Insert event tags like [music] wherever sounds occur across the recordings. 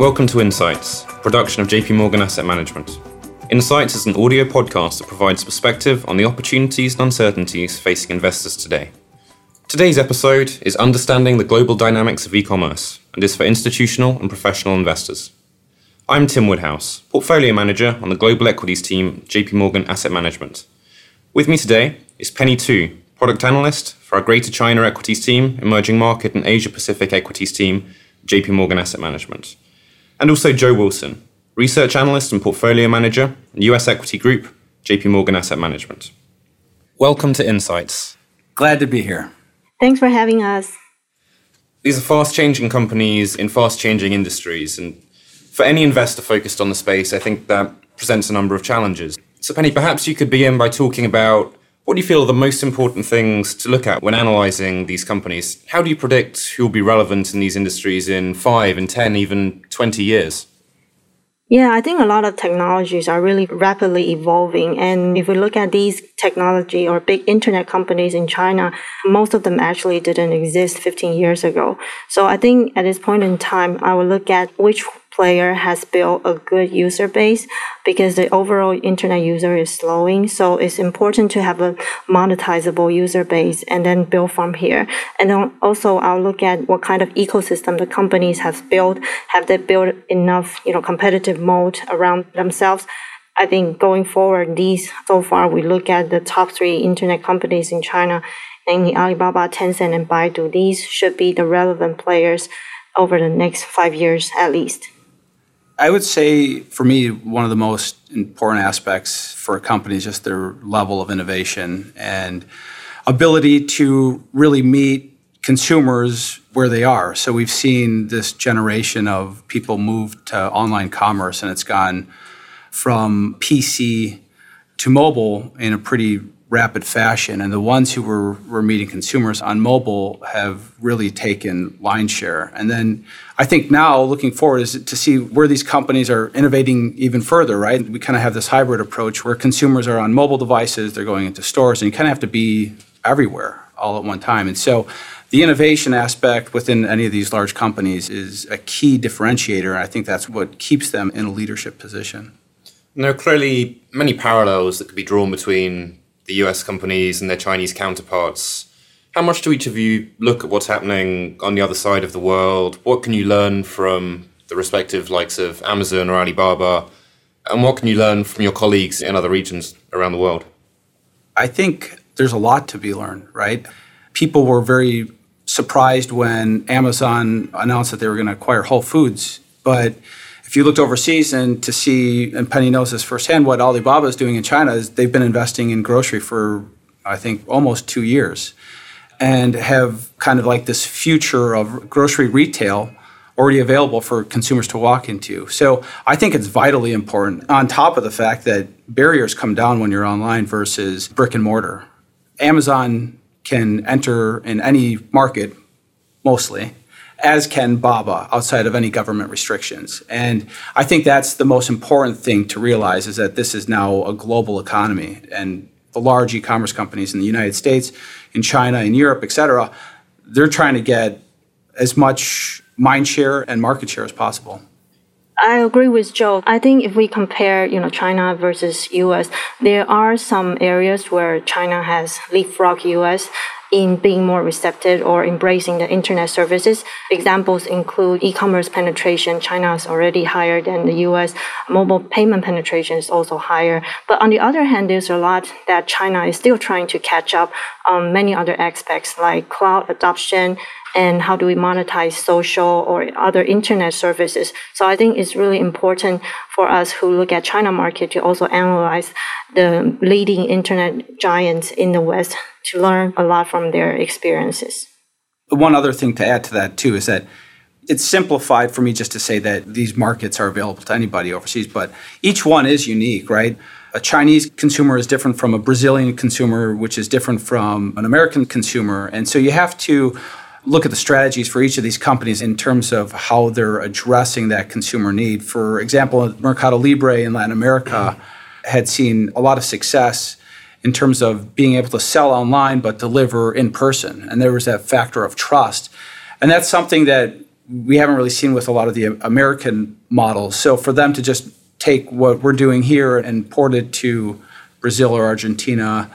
Welcome to Insights, production of JP Morgan Asset Management. Insights is an audio podcast that provides perspective on the opportunities and uncertainties facing investors today. Today's episode is Understanding the Global Dynamics of E-commerce and is for institutional and professional investors. I'm Tim Woodhouse, Portfolio Manager on the Global Equities team JP Morgan Asset Management. With me today is Penny Tu, Product Analyst for our Greater China Equities team, Emerging Market and Asia Pacific Equities team, JP Morgan Asset Management and also Joe Wilson, Research Analyst and Portfolio Manager, US Equity Group, JP Morgan Asset Management. Welcome to Insights. Glad to be here. Thanks for having us. These are fast changing companies in fast changing industries, and for any investor focused on the space, I think that presents a number of challenges. So, Penny, perhaps you could begin by talking about what do you feel are the most important things to look at when analyzing these companies? How do you predict who will be relevant in these industries in five and 10, even 20 years? Yeah, I think a lot of technologies are really rapidly evolving. And if we look at these technology or big internet companies in China, most of them actually didn't exist 15 years ago. So I think at this point in time, I will look at which player has built a good user base because the overall internet user is slowing. So it's important to have a monetizable user base and then build from here. And then also I'll look at what kind of ecosystem the companies have built. Have they built enough, you know, competitive moat around themselves? I think going forward, these so far we look at the top three internet companies in China, namely Alibaba, Tencent, and Baidu. These should be the relevant players over the next five years at least. I would say for me, one of the most important aspects for a company is just their level of innovation and ability to really meet consumers where they are. So we've seen this generation of people move to online commerce and it's gone from PC to mobile in a pretty rapid fashion. And the ones who were, were meeting consumers on mobile have really taken line share. And then I think now looking forward is to see where these companies are innovating even further, right? We kind of have this hybrid approach where consumers are on mobile devices, they're going into stores, and you kind of have to be everywhere all at one time. And so the innovation aspect within any of these large companies is a key differentiator. I think that's what keeps them in a leadership position. there are clearly many parallels that could be drawn between the US companies and their Chinese counterparts. How much do each of you look at what's happening on the other side of the world? What can you learn from the respective likes of Amazon or Alibaba? And what can you learn from your colleagues in other regions around the world? I think there's a lot to be learned, right? People were very surprised when Amazon announced that they were going to acquire Whole Foods, but if you looked overseas and to see, and Penny knows this firsthand, what Alibaba is doing in China is they've been investing in grocery for, I think, almost two years and have kind of like this future of grocery retail already available for consumers to walk into. So I think it's vitally important, on top of the fact that barriers come down when you're online versus brick and mortar. Amazon can enter in any market, mostly, as can Baba outside of any government restrictions. And I think that's the most important thing to realize is that this is now a global economy and the large e-commerce companies in the United States, in China, in Europe, et cetera, they're trying to get as much mind share and market share as possible. I agree with Joe. I think if we compare, you know, China versus US, there are some areas where China has leapfrogged US in being more receptive or embracing the internet services. Examples include e-commerce penetration. China is already higher than the US. Mobile payment penetration is also higher. But on the other hand, there's a lot that China is still trying to catch up on many other aspects like cloud adoption, and how do we monetize social or other internet services. So I think it's really important for us who look at China market to also analyze the leading internet giants in the West to learn a lot from their experiences. One other thing to add to that too is that it's simplified for me just to say that these markets are available to anybody overseas, but each one is unique, right? A Chinese consumer is different from a Brazilian consumer, which is different from an American consumer. And so you have to look at the strategies for each of these companies in terms of how they're addressing that consumer need. For example, Mercado Libre in Latin America had seen a lot of success in terms of being able to sell online but deliver in person. And there was that factor of trust. And that's something that we haven't really seen with a lot of the American models. So for them to just take what we're doing here and port it to Brazil or Argentina,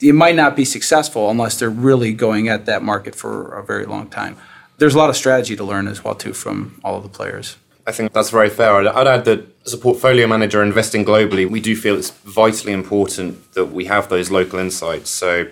it might not be successful unless they're really going at that market for a very long time. There's a lot of strategy to learn as well too from all of the players. I think that's very fair. I'd, add that as a portfolio manager investing globally, we do feel it's vitally important that we have those local insights. So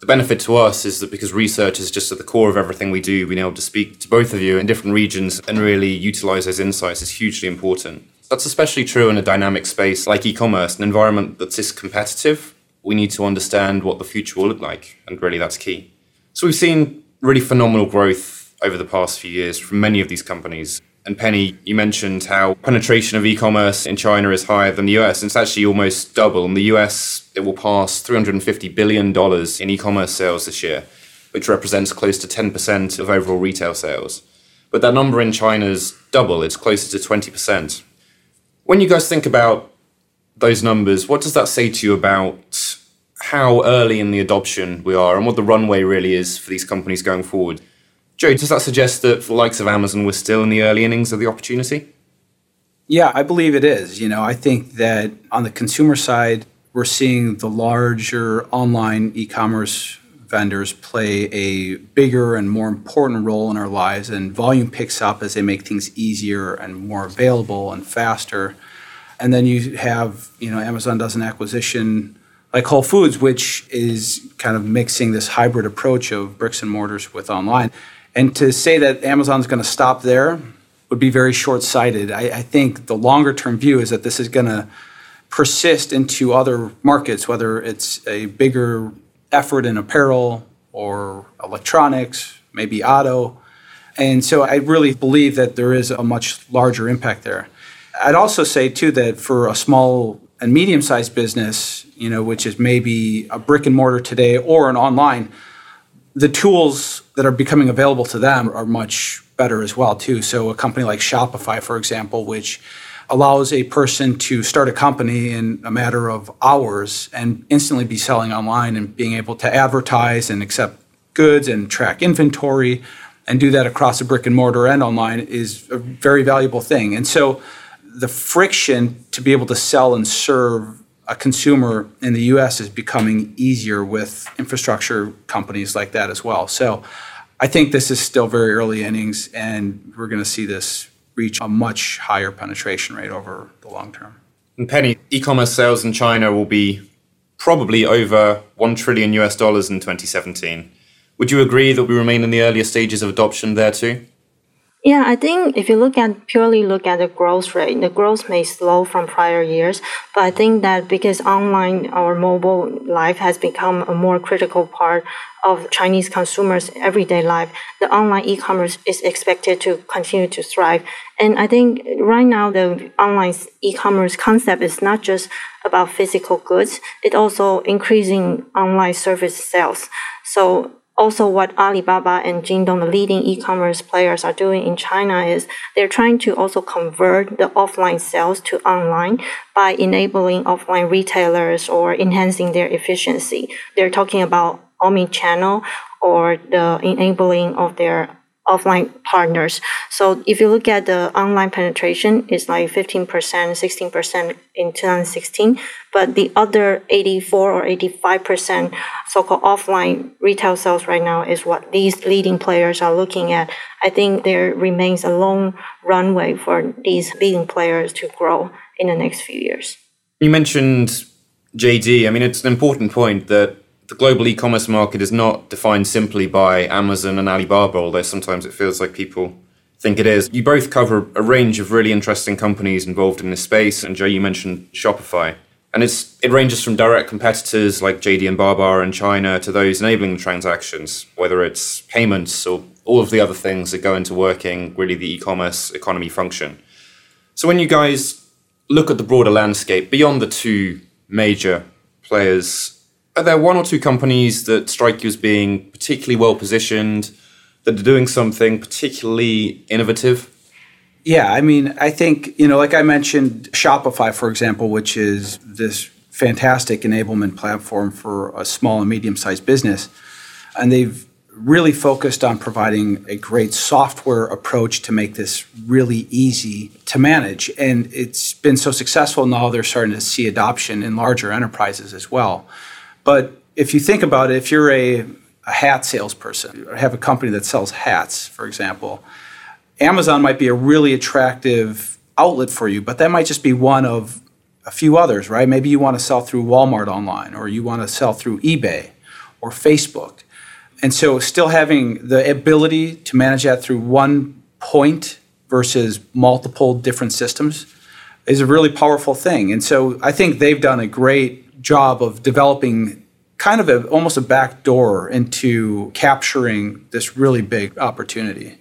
the benefit to us is that because research is just at the core of everything we do, being able to speak to both of you in different regions and really utilize those insights is hugely important. That's especially true in a dynamic space like e commerce, an environment that's this competitive. We need to understand what the future will look like, and really that's key. So we've seen really phenomenal growth over the past few years from many of these companies. And Penny, you mentioned how penetration of e-commerce in China is higher than the US. It's actually almost double. In the US, it will pass $350 billion in e-commerce sales this year, which represents close to 10% of overall retail sales. But that number in China is double. It's closer to 20%. When you guys think about those numbers, what does that say to you about how early in the adoption we are and what the runway really is for these companies going forward? Joe, does that suggest that for the likes of Amazon, we're still in the early innings of the opportunity? Yeah, I believe it is. You know, I think that on the consumer side, we're seeing the larger online e-commerce vendors play a bigger and more important role in our lives and volume picks up as they make things easier and more available and faster. And then you have, you know, Amazon does an acquisition like Whole Foods, which is kind of mixing this hybrid approach of bricks and mortars with online. And to say that Amazon's going to stop there would be very short sighted. I, I, think the longer term view is that this is going to persist into other markets, whether it's a bigger effort in apparel or electronics, maybe auto. And so I really believe that there is a much larger impact there. I'd also say, too, that for a small and medium sized business, you know, which is maybe a brick and mortar today or an online, the tools that are becoming available to them are much better as well too. So a company like Shopify, for example, which allows a person to start a company in a matter of hours and instantly be selling online and being able to advertise and accept goods and track inventory and do that across a brick and mortar and online is a very valuable thing. And so the friction to be able to sell and serve a consumer in the US is becoming easier with infrastructure companies like that as well. So I think this is still very early innings, and we're going to see this reach a much higher penetration rate over the long term. And Penny, e commerce sales in China will be probably over 1 trillion US dollars in 2017. Would you agree that we remain in the earlier stages of adoption there too? Yeah, I think if you look at purely look at the growth rate, the growth may slow from prior years, but I think that because online or mobile life has become a more critical part of Chinese consumers' everyday life, the online e-commerce is expected to continue to thrive. And I think right now the online e-commerce concept is not just about physical goods; it also increasing online service sales. So also what Alibaba and Jingdong, the leading e-commerce players, are doing in China is they're trying to also convert the offline sales to online by enabling offline retailers or enhancing their efficiency. They're talking about omni-channel or the enabling of their offline partners. So if you look at the online penetration, it's like 15%, 16% in 2016, but the other 84 or 85% so-called offline retail sales right now is what these leading players are looking at. I think there remains a long runway for these leading players to grow in the next few years. You mentioned JD. I mean, it's an important point that the global e-commerce market is not defined simply by Amazon and Alibaba, although sometimes it feels like people think it is. You both cover a range of really interesting companies involved in this space, and Joe, you mentioned Shopify. And it's it ranges from direct competitors like JD and Baba in China to those enabling the transactions, whether it's payments or all of the other things that go into working really the e-commerce economy function. So when you guys look at the broader landscape beyond the two major players are there one or two companies that strike you as being particularly well positioned, that are doing something particularly innovative? Yeah, I mean, I think, you know, like I mentioned, Shopify, for example, which is this fantastic enablement platform for a small and medium sized business. And they've really focused on providing a great software approach to make this really easy to manage. And it's been so successful now, they're starting to see adoption in larger enterprises as well. But if you think about it, if you're a, a hat salesperson, or have a company that sells hats, for example, Amazon might be a really attractive outlet for you, but that might just be one of a few others, right? Maybe you want to sell through Walmart online, or you want to sell through eBay or Facebook and so, still having the ability to manage that through one point versus multiple different systems is a really powerful thing. And so, I think they've done a great job of developing kind of a, almost a back door into capturing this really big opportunity.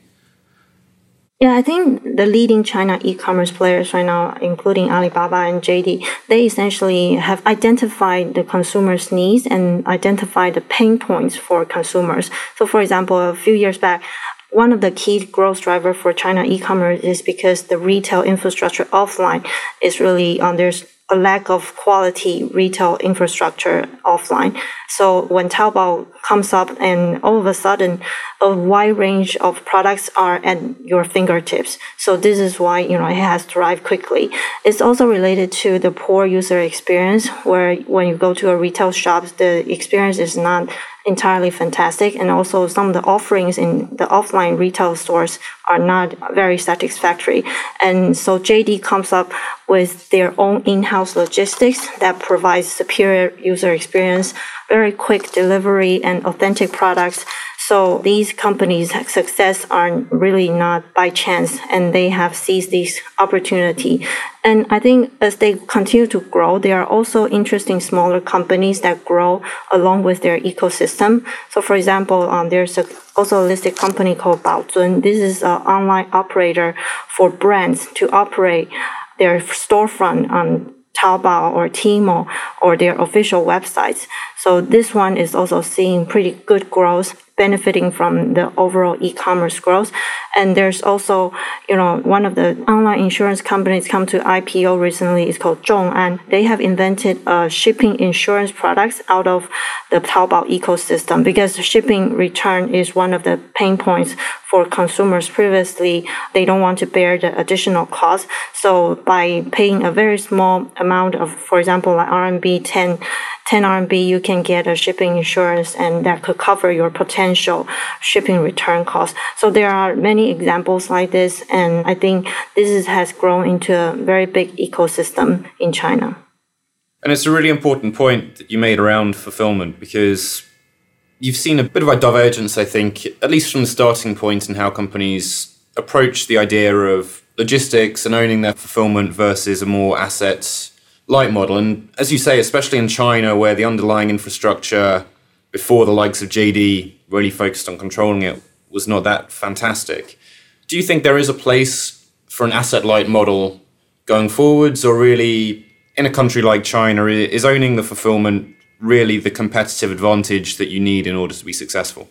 Yeah, I think the leading China e-commerce players right now, including Alibaba and JD, they essentially have identified the consumer's needs and identified the pain points for consumers. So, for example, a few years back, one of the key growth driver for China e-commerce is because the retail infrastructure offline is really on there's a lack of quality retail infrastructure offline. So when Taobao comes up and all of a sudden a wide range of products are at your fingertips. So this is why, you know, it has thrived quickly. It's also related to the poor user experience where when you go to a retail shop, the experience is not entirely fantastic. And also some of the offerings in the offline retail stores are not very satisfactory. And so JD comes up with their own in-house logistics that provides superior user experience, very quick delivery and authentic products so these companies' success are really not by chance, and they have seized this opportunity. And I think as they continue to grow, there are also interesting smaller companies that grow along with their ecosystem. So, for example, um, there's a, also a listed company called Baozun. This is an online operator for brands to operate their storefront on Taobao or Tmall or their official websites. So this one is also seeing pretty good growth benefiting from the overall e-commerce growth. And there's also, you know, one of the online insurance companies come to IPO recently is called ZhongAn. They have invented a shipping insurance products out of the Taobao ecosystem because shipping return is one of the pain points for consumers previously. They don't want to bear the additional cost. So by paying a very small amount of, for example, like RMB 10, 10 RMB, you can get a shipping insurance and that could cover your potential shipping return costs. So there are many examples like this. And I think this is, has grown into a very big ecosystem in China. And it's a really important point that you made around fulfillment because you've seen a bit of a divergence, I think, at least from the starting point in how companies approach the idea of logistics and owning their fulfillment versus a more asset light model. And as you say, especially in China, where the underlying infrastructure before the likes of JD really focused on controlling it was not that fantastic. Do you think there is a place for an asset light model going forwards, or really in a country like China, is owning the fulfillment really the competitive advantage that you need in order to be successful?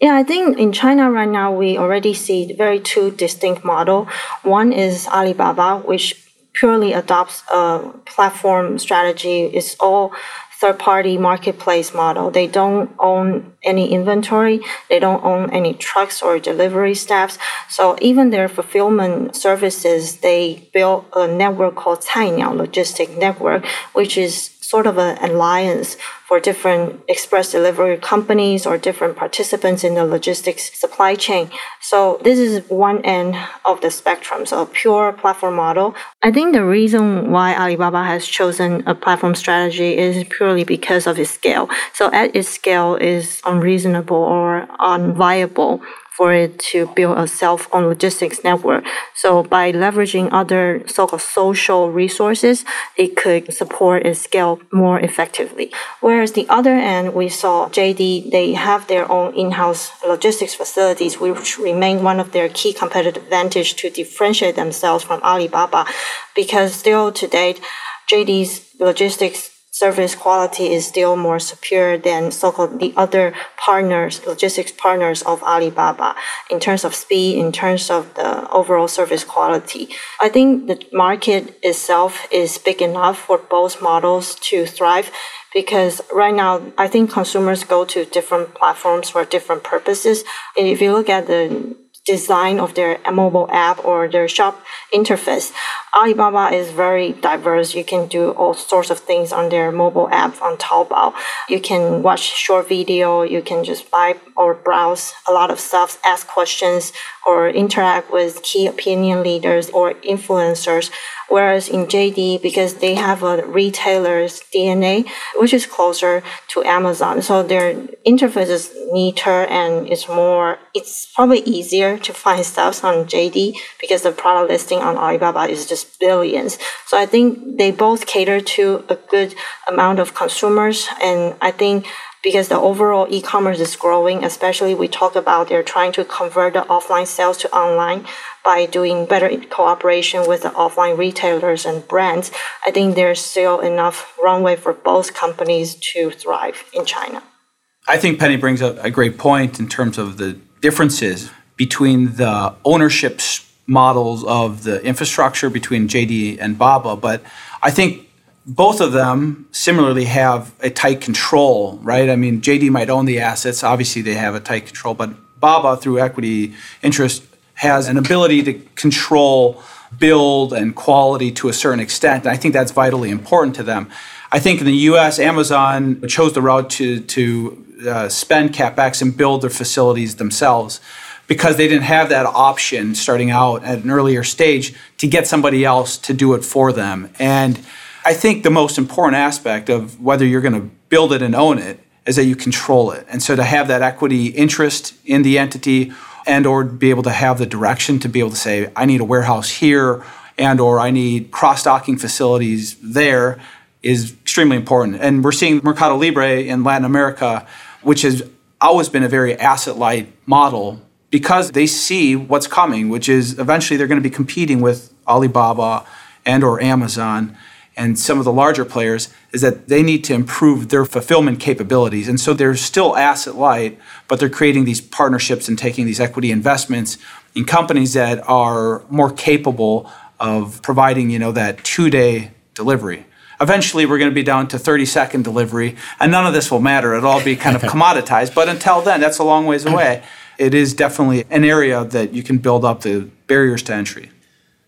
Yeah, I think in China right now we already see very two distinct model. One is Alibaba, which purely adopts a platform strategy. It's all third party marketplace model. They don't own any inventory. They don't own any trucks or delivery staffs. So even their fulfillment services, they built a network called Cainiao Logistic Network, which is sort of an alliance for different express delivery companies or different participants in the logistics supply chain. So this is one end of the spectrum, so a pure platform model. I think the reason why Alibaba has chosen a platform strategy is purely because of its scale. So at its scale is unreasonable or unviable for it to build a self-owned logistics network. So by leveraging other so-called social resources, it could support and scale more effectively. Whereas the other end, we saw JD, they have their own in-house logistics facilities, which remain one of their key competitive advantage to differentiate themselves from Alibaba, because still to date, JD's logistics service quality is still more superior than so-called the other partners, logistics partners of Alibaba in terms of speed, in terms of the overall service quality. I think the market itself is big enough for both models to thrive because right now I think consumers go to different platforms for different purposes. If you look at the design of their mobile app or their shop interface. Alibaba is very diverse. You can do all sorts of things on their mobile app on Taobao. You can watch short video. You can just buy or browse a lot of stuff, ask questions, or interact with key opinion leaders or influencers. Whereas in JD, because they have a retailer's DNA, which is closer to Amazon, so their interface is neater and it's more, it's probably easier to find stuff on JD because the product listing on Alibaba is just billions. So I think they both cater to a good amount of consumers. And I think because the overall e-commerce is growing, especially we talk about they're trying to convert the offline sales to online by doing better cooperation with the offline retailers and brands. I think there's still enough runway for both companies to thrive in China. I think Penny brings up a great point in terms of the differences between the ownership models of the infrastructure between JD and Baba, but I think both of them similarly have a tight control, right? I mean, JD might own the assets. Obviously, they have a tight control, but Baba, through equity interest, has an ability to control build and quality to a certain extent. And I think that's vitally important to them. I think in the US, Amazon chose the route to, to uh, spend capex and build their facilities themselves because they didn't have that option starting out at an earlier stage to get somebody else to do it for them. And I think the most important aspect of whether you're going to build it and own it is that you control it. And so to have that equity interest in the entity and or be able to have the direction to be able to say I need a warehouse here and or I need cross-docking facilities there is extremely important. And we're seeing Mercado Libre in Latin America, which has always been a very asset-light model because they see what's coming, which is eventually they're going to be competing with Alibaba and or Amazon and some of the larger players is that they need to improve their fulfillment capabilities. And so they're still asset light, but they're creating these partnerships and taking these equity investments in companies that are more capable of providing, you know, that two-day delivery. Eventually, we're going to be down to 30 second delivery, and none of this will matter. It'll all be kind of [laughs] commoditized. But until then, that's a long ways away. It is definitely an area that you can build up the barriers to entry.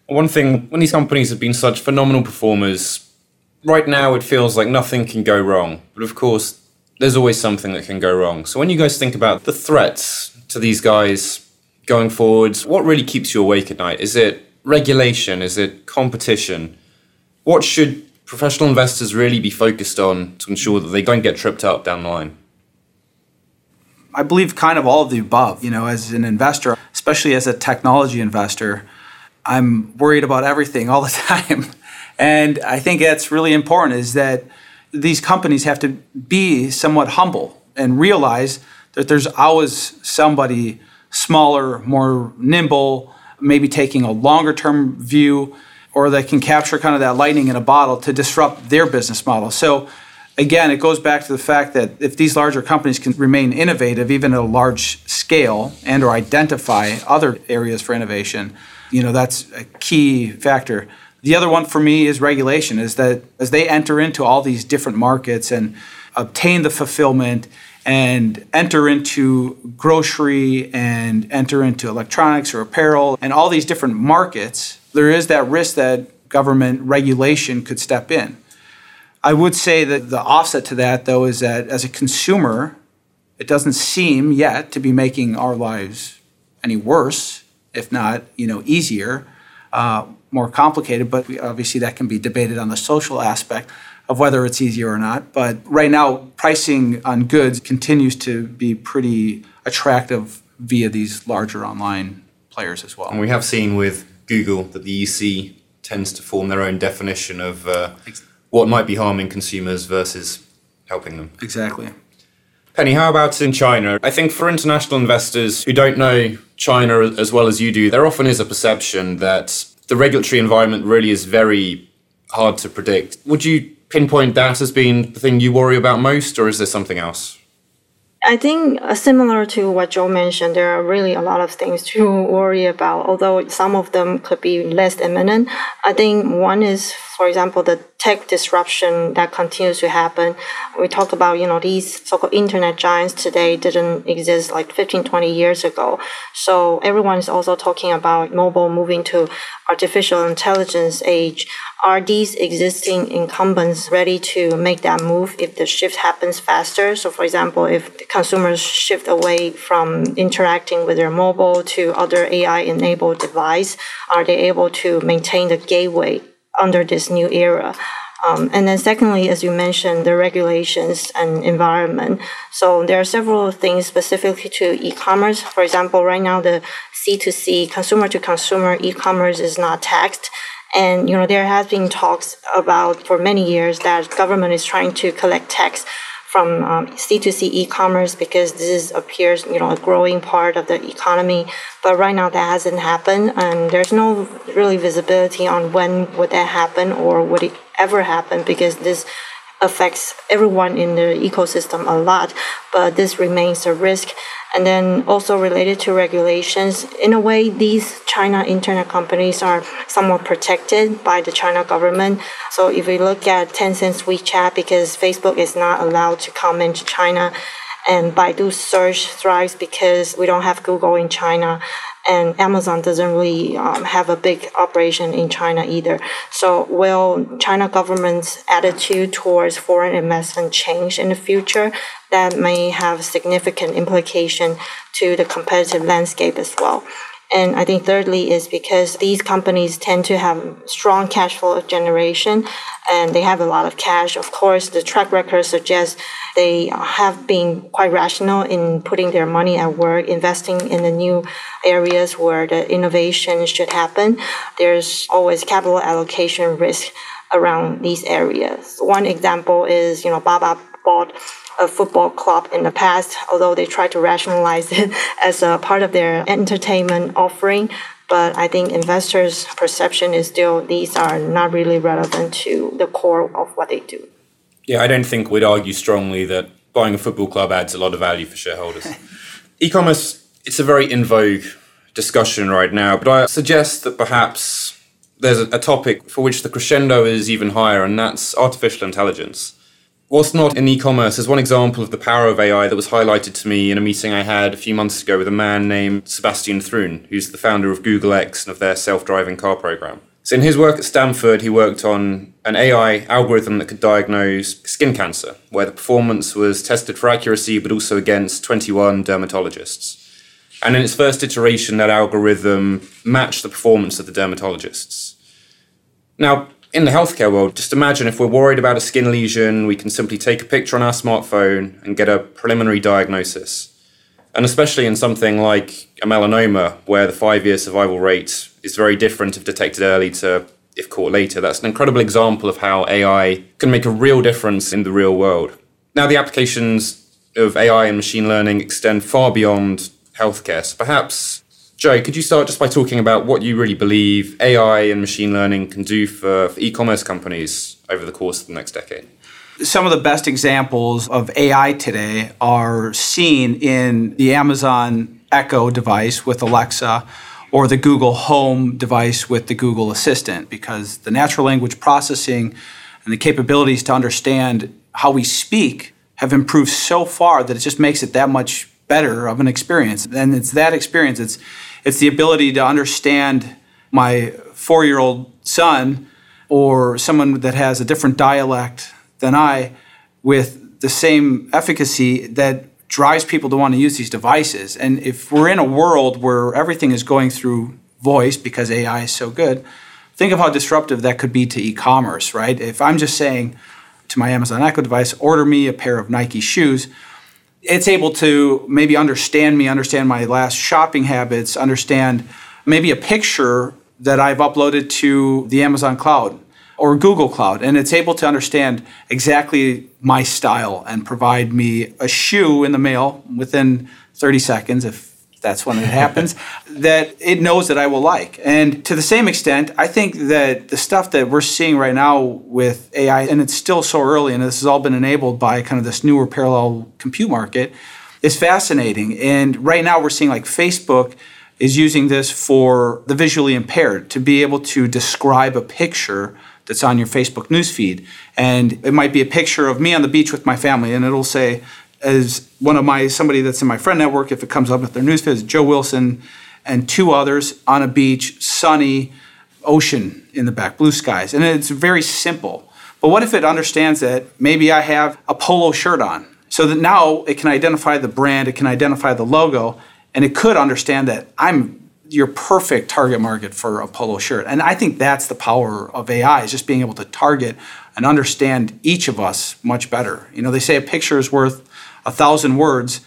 One thing, when these companies have been such phenomenal performers, right now it feels like nothing can go wrong. But of course, there's always something that can go wrong. So when you guys think about the threats to these guys going forwards, what really keeps you awake at night? Is it regulation? Is it competition? What should professional investors really be focused on to ensure that they don't get tripped up down the line? I believe kind of all of the above. You know, as an investor, especially as a technology investor, I'm worried about everything all the [laughs] time. and I think that's really important is that these companies have to be somewhat humble and realize that there's always somebody smaller, more nimble, maybe taking a longer term view, or that can capture kind of that lightning in a bottle to disrupt their business model. So again, it goes back to the fact that if these larger companies can remain innovative, even at a large scale, and or identify other areas for innovation, you know, that's a key factor. The other one for me is regulation, is that as they enter into all these different markets and obtain the fulfillment and enter into grocery and enter into electronics or apparel and all these different markets, there is that risk that government regulation could step in. I would say that the offset to that, though, is that as a consumer, it doesn't seem yet to be making our lives any worse if not, you know, easier, uh, more complicated. But obviously, that can be debated on the social aspect of whether it's easier or not. But right now, pricing on goods continues to be pretty attractive via these larger online players as well. And we have seen with Google that the EC tends to form their own definition of uh, what might be harming consumers versus helping them. Exactly. Penny, how about in China? I think for international investors who don't know China as well as you do, there often is a perception that the regulatory environment really is very hard to predict. Would you pinpoint that as being the thing you worry about most, or is there something else? I think uh, similar to what Joe mentioned, there are really a lot of things to [laughs] worry about, although some of them could be less imminent. I think one is, for example, the tech disruption that continues to happen. We talk about, you know, these so-called internet giants today didn't exist like 15, 20 years ago. So everyone is also talking about mobile moving to artificial intelligence age. Are these existing incumbents ready to make that move if the shift happens faster? So for example, if consumers shift away from interacting with their mobile to other AI enabled device, are they able to maintain the gateway under this new era. Um, and then secondly, as you mentioned, the regulations and environment. So there are several things specifically to e-commerce. For example, right now the C2C, consumer to consumer e-commerce is not taxed. And you know there has been talks about for many years that government is trying to collect tax from um, C2C e-commerce because this appears, you know, a growing part of the economy. But right now that hasn't happened, and there's no really visibility on when would that happen or would it ever happen because this affects everyone in the ecosystem a lot. But this remains a risk. And then also related to regulations, in a way, these China internet companies are somewhat protected by the China government. So if we look at Tencent's WeChat, because Facebook is not allowed to come into China, and Baidu search thrives because we don't have Google in China and Amazon doesn't really um, have a big operation in China either. So will China government's attitude towards foreign investment change in the future? That may have significant implication to the competitive landscape as well. And I think thirdly is because these companies tend to have strong cash flow generation and they have a lot of cash. Of course, the track record suggests they uh, have been quite rational in putting their money at work, investing in the new areas where the innovation should happen. There's always capital allocation risk around these areas. One example is, you know, Baba bought a football club in the past, although they try to rationalize it [laughs] as a part of their entertainment offering. But I think investors' perception is still these are not really relevant to the core of what they do. Yeah, I don't think we'd argue strongly that buying a football club adds a lot of value for shareholders. [laughs] e commerce, it's a very in vogue discussion right now, but I suggest that perhaps there's a, a topic for which the crescendo is even higher, and that's artificial intelligence. Whilst not in e-commerce, is one example of the power of AI that was highlighted to me in a meeting I had a few months ago with a man named Sebastian Thrun, who's the founder of Google X and of their self-driving car program. So in his work at Stanford, he worked on an AI algorithm that could diagnose skin cancer, where the performance was tested for accuracy, but also against 21 dermatologists. And in its first iteration, that algorithm matched the performance of the dermatologists. Now, in the healthcare world, just imagine if we're worried about a skin lesion, we can simply take a picture on our smartphone and get a preliminary diagnosis. And especially in something like a melanoma, where the five year survival rate is very different if detected early to if caught later. That's an incredible example of how AI can make a real difference in the real world. Now, the applications of AI and machine learning extend far beyond healthcare. So perhaps Joe, could you start just by talking about what you really believe AI and machine learning can do for, for e commerce companies over the course of the next decade? Some of the best examples of AI today are seen in the Amazon Echo device with Alexa or the Google Home device with the Google Assistant because the natural language processing and the capabilities to understand how we speak have improved so far that it just makes it that much better of an experience. And it's that experience. It's it's the ability to understand my four year old son or someone that has a different dialect than I with the same efficacy that drives people to want to use these devices. And if we're in a world where everything is going through voice because AI is so good, think of how disruptive that could be to e commerce, right? If I'm just saying to my Amazon Echo device, order me a pair of Nike shoes it's able to maybe understand me, understand my last shopping habits, understand maybe a picture that I've uploaded to the Amazon cloud or Google Cloud. And it's able to understand exactly my style and provide me a shoe in the mail within 30 seconds if that's when it [laughs] happens, that it knows that I will like. And to the same extent, I think that the stuff that we're seeing right now with AI, and it's still so early, and this has all been enabled by kind of this newer parallel compute market, is fascinating. And right now we're seeing like Facebook is using this for the visually impaired to be able to describe a picture that's on your Facebook newsfeed. And it might be a picture of me on the beach with my family, and it'll say, as one of my somebody that's in my friend network, if it comes up with their newsfeed, Joe Wilson and two others on a beach, sunny, ocean in the back, blue skies. And it's very simple. But what if it understands that maybe I have a polo shirt on? So that now it can identify the brand, it can identify the logo, and it could understand that I'm your perfect target market for a polo shirt. And I think that's the power of AI is just being able to target and understand each of us much better. You know, they say a picture is worth a thousand words.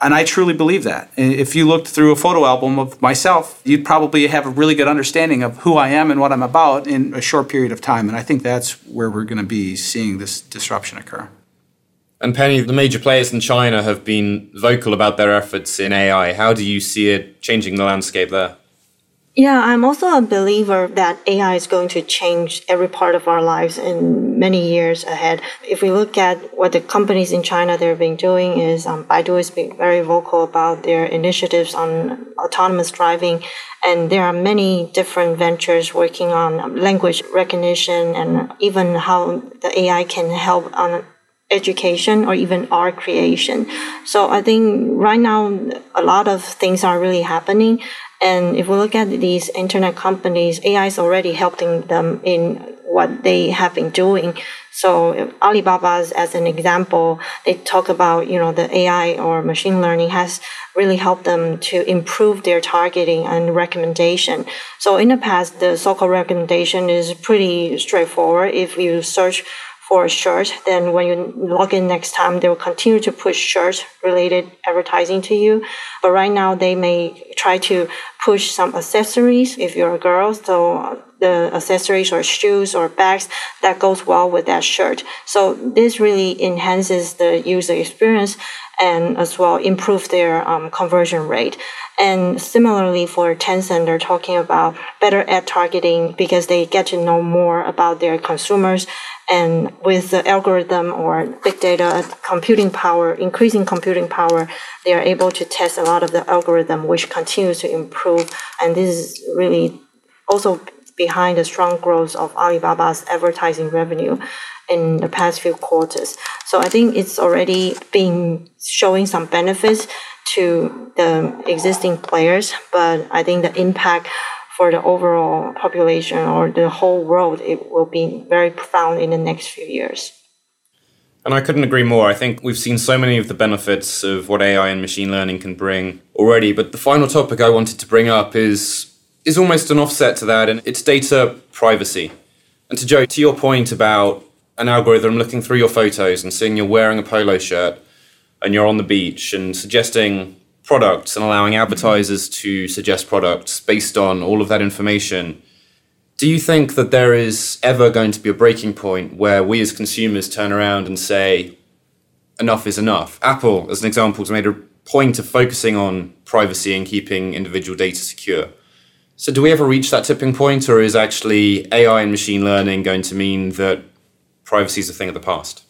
And I truly believe that. If you looked through a photo album of myself, you'd probably have a really good understanding of who I am and what I'm about in a short period of time. And I think that's where we're going to be seeing this disruption occur. And Penny, the major players in China have been vocal about their efforts in AI. How do you see it changing the landscape there? Yeah, I'm also a believer that AI is going to change every part of our lives in many years ahead. If we look at what the companies in China they've been doing is um, Baidu has been very vocal about their initiatives on autonomous driving, and there are many different ventures working on language recognition and even how the AI can help on education or even art creation. So I think right now a lot of things are really happening and if we look at these internet companies, AI is already helping them in what they have been doing. So Alibaba's as an example, they talk about, you know, the AI or machine learning has really helped them to improve their targeting and recommendation. So in the past, the so-called recommendation is pretty straightforward. If you search for a shirt, then when you log in next time, they will continue to push shirt related advertising to you. But right now, they may try to push some accessories if you're a girl. So the accessories or shoes or bags that goes well with that shirt. So this really enhances the user experience and as well improve their um, conversion rate. And similarly for Tencent, they're talking about better ad targeting because they get to know more about their consumers. And with the algorithm or big data computing power, increasing computing power, they are able to test a lot of the algorithm, which continues to improve. And this is really also behind the strong growth of Alibaba's advertising revenue in the past few quarters. So I think it's already been showing some benefits to the existing players, but I think the impact for the overall population or the whole world, it will be very profound in the next few years. And I couldn't agree more. I think we've seen so many of the benefits of what AI and machine learning can bring already. But the final topic I wanted to bring up is is almost an offset to that, and it's data privacy. And to Joe, to your point about an algorithm looking through your photos and seeing you're wearing a polo shirt and you're on the beach and suggesting products and allowing advertisers to suggest products based on all of that information. Do you think that there is ever going to be a breaking point where we as consumers turn around and say, enough is enough? Apple, as an example, has made a point of focusing on privacy and keeping individual data secure. So, do we ever reach that tipping point, or is actually AI and machine learning going to mean that privacy is a thing of the past?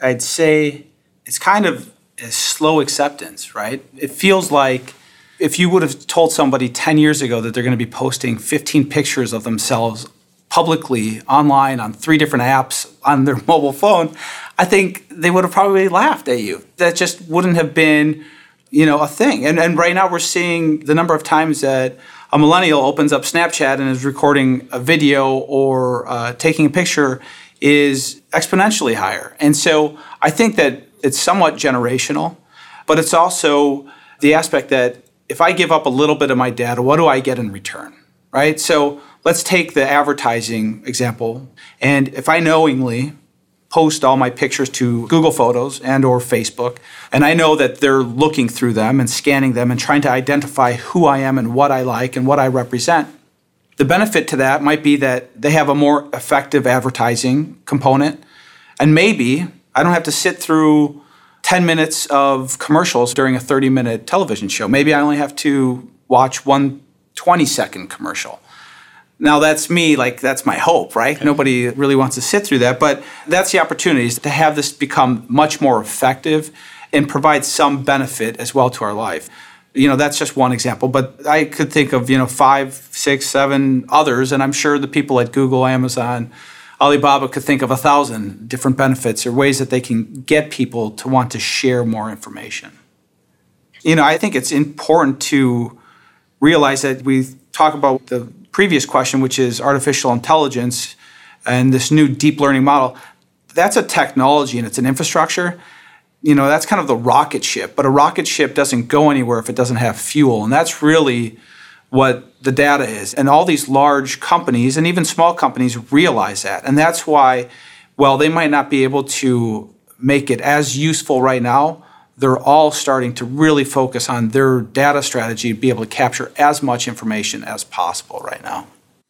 I'd say it's kind of a slow acceptance, right? It feels like if you would have told somebody 10 years ago that they're going to be posting 15 pictures of themselves publicly online on three different apps on their [laughs] mobile phone, I think they would have probably laughed at you. That just wouldn't have been, you know, a thing. And, and right now we're seeing the number of times that a millennial opens up Snapchat and is recording a video or uh, taking a picture is exponentially higher. And so I think that it's somewhat generational, but it's also the aspect that if I give up a little bit of my data, what do I get in return? Right? So let's take the advertising example. And if I knowingly post all my pictures to Google Photos and or Facebook, and I know that they're looking through them and scanning them and trying to identify who I am and what I like and what I represent, the benefit to that might be that they have a more effective advertising component. And maybe I don't have to sit through 10 minutes of commercials during a 30 minute television show. Maybe I only have to watch one 20 second commercial. Now that's me, like that's my hope, right? Okay. Nobody really wants to sit through that, but that's the opportunity to have this become much more effective and provide some benefit as well to our life. You know, that's just one example, but I could think of, you know, five, six, seven others, and I'm sure the people at Google, Amazon, Alibaba could think of a thousand different benefits or ways that they can get people to want to share more information. You know, I think it's important to realize that we talk about the previous question, which is artificial intelligence and this new deep learning model. That's a technology and it's an infrastructure. You know, that's kind of the rocket ship, but a rocket ship doesn't go anywhere if it doesn't have fuel. And that's really what the data is. And all these large companies and even small companies realize that. And that's why, while they might not be able to make it as useful right now, they're all starting to really focus on their data strategy to be able to capture as much information as possible right now.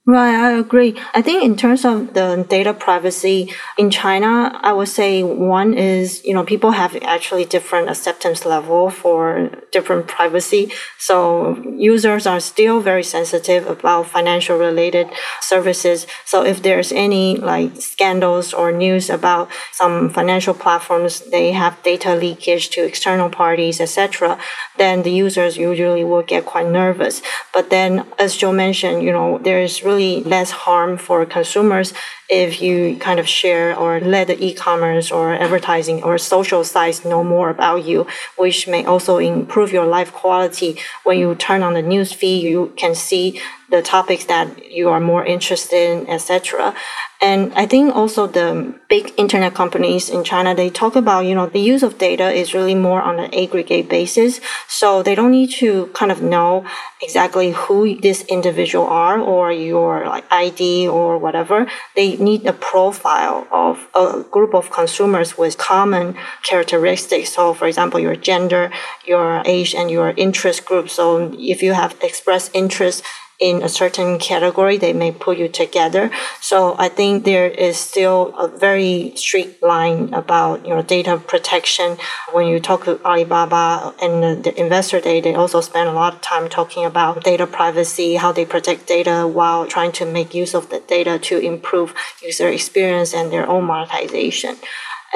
Right, I agree. I think in terms of the data privacy in China, I would say one is, you know, people have actually different acceptance level for different privacy. So users are still very sensitive about financial related services. So if there's any like scandals or news about some financial platforms, they have data leakage to external parties, etc., then the users usually will get quite nervous. But then, as Joe mentioned, you know, there's really less harm for consumers if you kind of share or let the e-commerce or advertising or social sites know more about you, which may also improve your life quality. When you turn on the news feed, you can see the topics that you are more interested in, etc. And I think also the big internet companies in China, they talk about, you know, the use of data is really more on an aggregate basis. So they don't need to kind of know exactly who this individual are or your like ID or whatever. They need a profile of a group of consumers with common characteristics. So, for example, your gender, your age, and your interest group. So, if you have expressed interest in a certain category, they may put you together. So I think there is still a very strict line about you know data protection. When you talk to Alibaba and the investor day, they also spend a lot of time talking about data privacy, how they protect data while trying to make use of the data to improve user experience and their own monetization.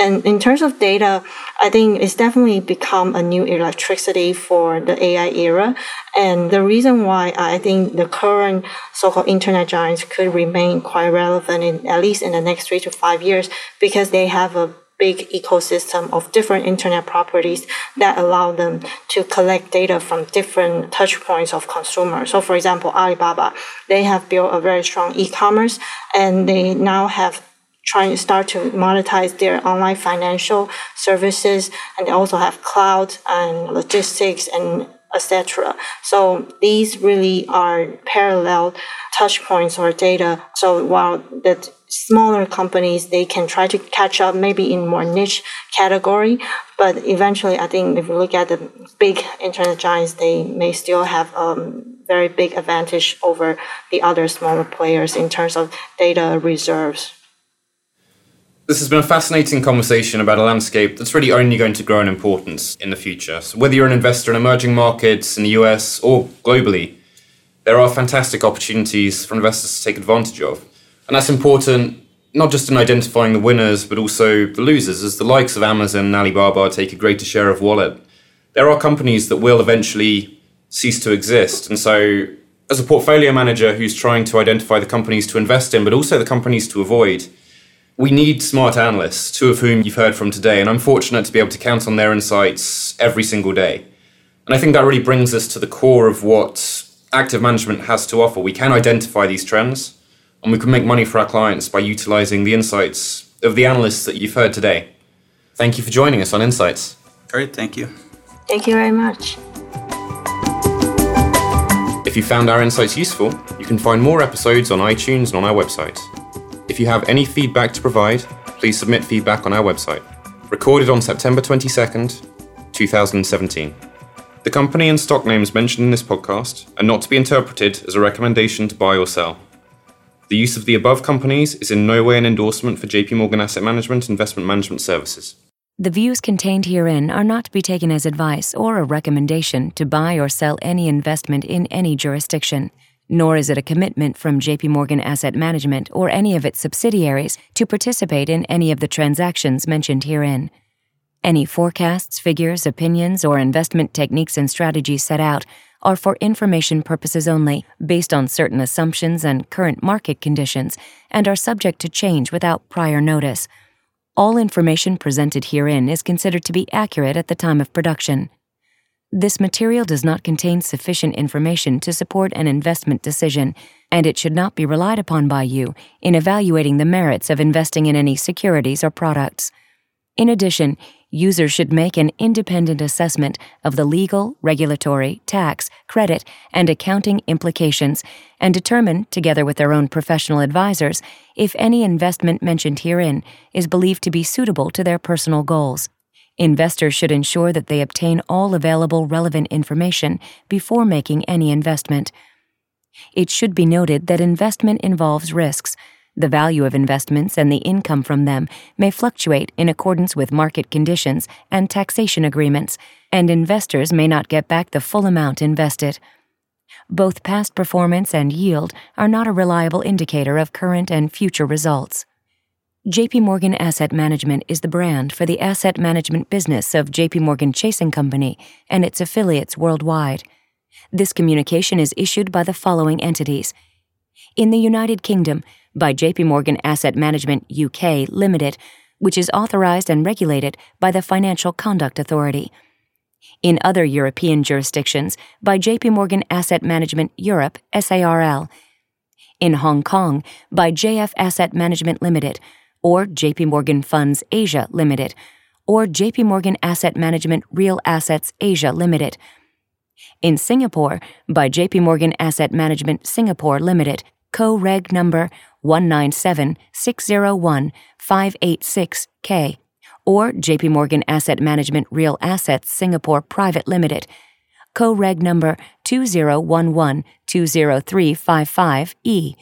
And in terms of data, I think it's definitely become a new electricity for the AI era. And the reason why I think the current so-called internet giants could remain quite relevant in at least in the next three to five years because they have a big ecosystem of different internet properties that allow them to collect data from different touch points of consumers. So for example, Alibaba, they have built a very strong e-commerce and they now have trying to start to monetize their online financial services and they also have cloud and logistics and etc. So these really are parallel touch points or data. So while the smaller companies they can try to catch up maybe in more niche category, but eventually I think if you look at the big internet giants, they may still have a um, very big advantage over the other smaller players in terms of data reserves. This has been a fascinating conversation about a landscape that's really only going to grow in importance in the future. So, whether you're an investor in emerging markets in the US or globally, there are fantastic opportunities for investors to take advantage of. And that's important not just in identifying the winners, but also the losers, as the likes of Amazon and Alibaba take a greater share of wallet. There are companies that will eventually cease to exist. And so, as a portfolio manager who's trying to identify the companies to invest in, but also the companies to avoid, we need smart analysts, two of whom you've heard from today, and I'm fortunate to be able to count on their insights every single day. And I think that really brings us to the core of what active management has to offer. We can identify these trends, and we can make money for our clients by utilizing the insights of the analysts that you've heard today. Thank you for joining us on Insights. Great, thank you. Thank you very much. If you found our insights useful, you can find more episodes on iTunes and on our website. If you have any feedback to provide, please submit feedback on our website. Recorded on September 22nd, 2017. The company and stock names mentioned in this podcast are not to be interpreted as a recommendation to buy or sell. The use of the above companies is in no way an endorsement for JP Morgan Asset Management investment management services. The views contained herein are not to be taken as advice or a recommendation to buy or sell any investment in any jurisdiction, nor is it a commitment from JP Morgan Asset Management or any of its subsidiaries to participate in any of the transactions mentioned herein. Any forecasts, figures, opinions, or investment techniques and strategies set out are for information purposes only, based on certain assumptions and current market conditions, and are subject to change without prior notice. All information presented herein is considered to be accurate at the time of production. This material does not contain sufficient information to support an investment decision, and it should not be relied upon by you in evaluating the merits of investing in any securities or products. In addition, users should make an independent assessment of the legal, regulatory, tax, credit, and accounting implications and determine, together with their own professional advisors, if any investment mentioned herein is believed to be suitable to their personal goals. Investors should ensure that they obtain all available relevant information before making any investment. It should be noted that investment involves risks the value of investments and the income from them may fluctuate in accordance with market conditions and taxation agreements, and investors may not get back the full amount invested. Both past performance and yield are not a reliable indicator of current and future results. JP Morgan Asset Management is the brand for the asset management business of JP Morgan Chase & Company and its affiliates worldwide. This communication is issued by the following entities. In the United Kingdom, by JP Morgan Asset Management UK Limited, which is authorized and regulated by the Financial Conduct Authority. In other European jurisdictions, by JP Morgan Asset Management Europe SARL. In Hong Kong, by JF Asset Management Limited, or JP Morgan Funds Asia Limited, or JP Morgan Asset Management Real Assets Asia Limited. In Singapore, by JP Morgan Asset Management Singapore Limited, co reg number 197-601-586K, or JP Morgan Asset Management Real Assets Singapore Private Limited, co-reg number 2011-20355E.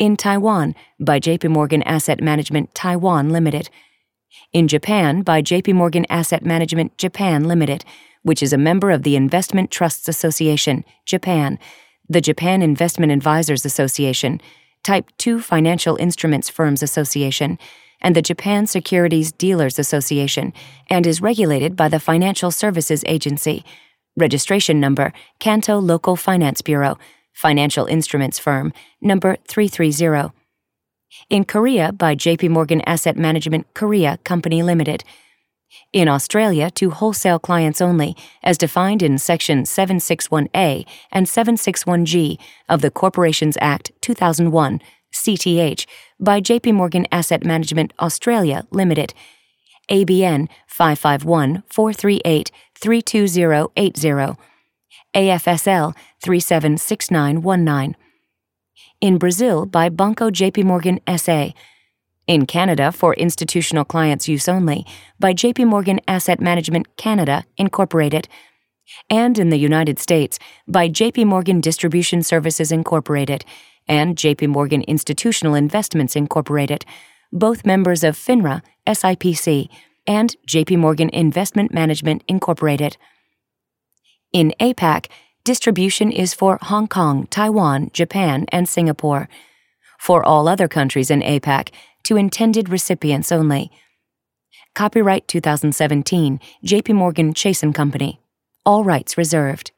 In Taiwan by JP Morgan Asset Management Taiwan Limited. In Japan by JP Morgan Asset Management Japan Limited, which is a member of the Investment Trusts Association, Japan, the Japan Investment Advisors Association, Type 2 Financial Instruments Firms Association, and the Japan Securities Dealers Association, and is regulated by the Financial Services Agency. Registration number Kanto Local Finance Bureau, Financial Instruments Firm, number 330. In Korea by JP Morgan Asset Management Korea Company Limited. In Australia to wholesale clients only, as defined in Section 761A and 761G of the Corporations Act 2001, CTH, by JP Morgan Asset Management Australia Limited, ABN 551 438 32080, AFSL 376919. In Brazil by Banco JP Morgan SA, in Canada for institutional clients' use only by JP Morgan Asset Management Canada, Incorporated, and in the United States by JP Morgan Distribution Services Incorporated and JP Morgan Institutional Investments Incorporated, both members of FINRA, SIPC, and JP Morgan Investment Management Incorporated. In APAC, distribution is for Hong Kong, Taiwan, Japan, and Singapore. For all other countries in APAC, to intended recipients only. Copyright 2017, J.P. Morgan Chase & Company. All rights reserved.